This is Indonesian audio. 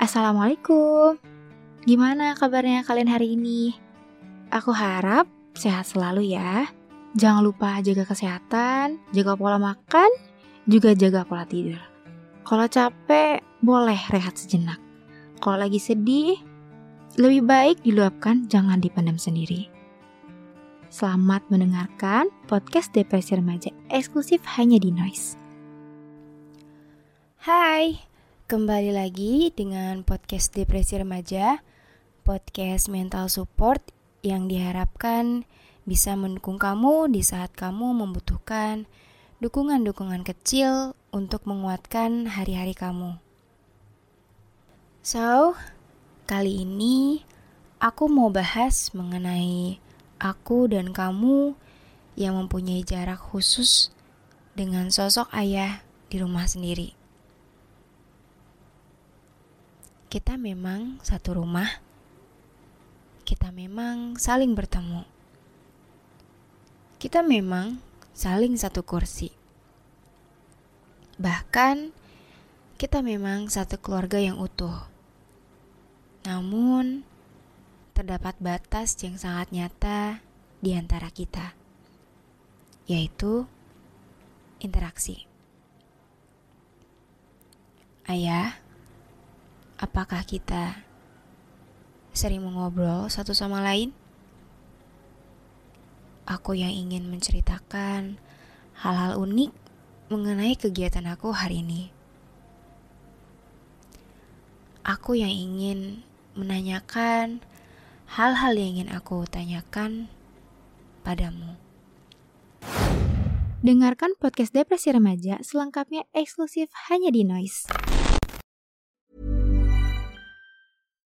Assalamualaikum. Gimana kabarnya kalian hari ini? Aku harap sehat selalu ya. Jangan lupa jaga kesehatan, jaga pola makan, juga jaga pola tidur. Kalau capek, boleh rehat sejenak. Kalau lagi sedih, lebih baik diluapkan, jangan dipendam sendiri. Selamat mendengarkan podcast Depresi Remaja eksklusif hanya di Noise. Hai, kembali lagi dengan podcast Depresi Remaja, podcast mental support yang diharapkan bisa mendukung kamu di saat kamu membutuhkan dukungan-dukungan kecil untuk menguatkan hari-hari kamu. So, kali ini aku mau bahas mengenai aku dan kamu yang mempunyai jarak khusus dengan sosok ayah di rumah sendiri. Kita memang satu rumah, kita memang saling bertemu, kita memang saling satu kursi, bahkan kita memang satu keluarga yang utuh. Namun, terdapat batas yang sangat nyata di antara kita, yaitu interaksi. Ayah, apakah kita sering mengobrol satu sama lain? Aku yang ingin menceritakan hal-hal unik mengenai kegiatan aku hari ini. Aku yang ingin menanyakan hal-hal yang ingin aku tanyakan padamu. Dengarkan podcast Depresi Remaja selengkapnya eksklusif hanya di Noise.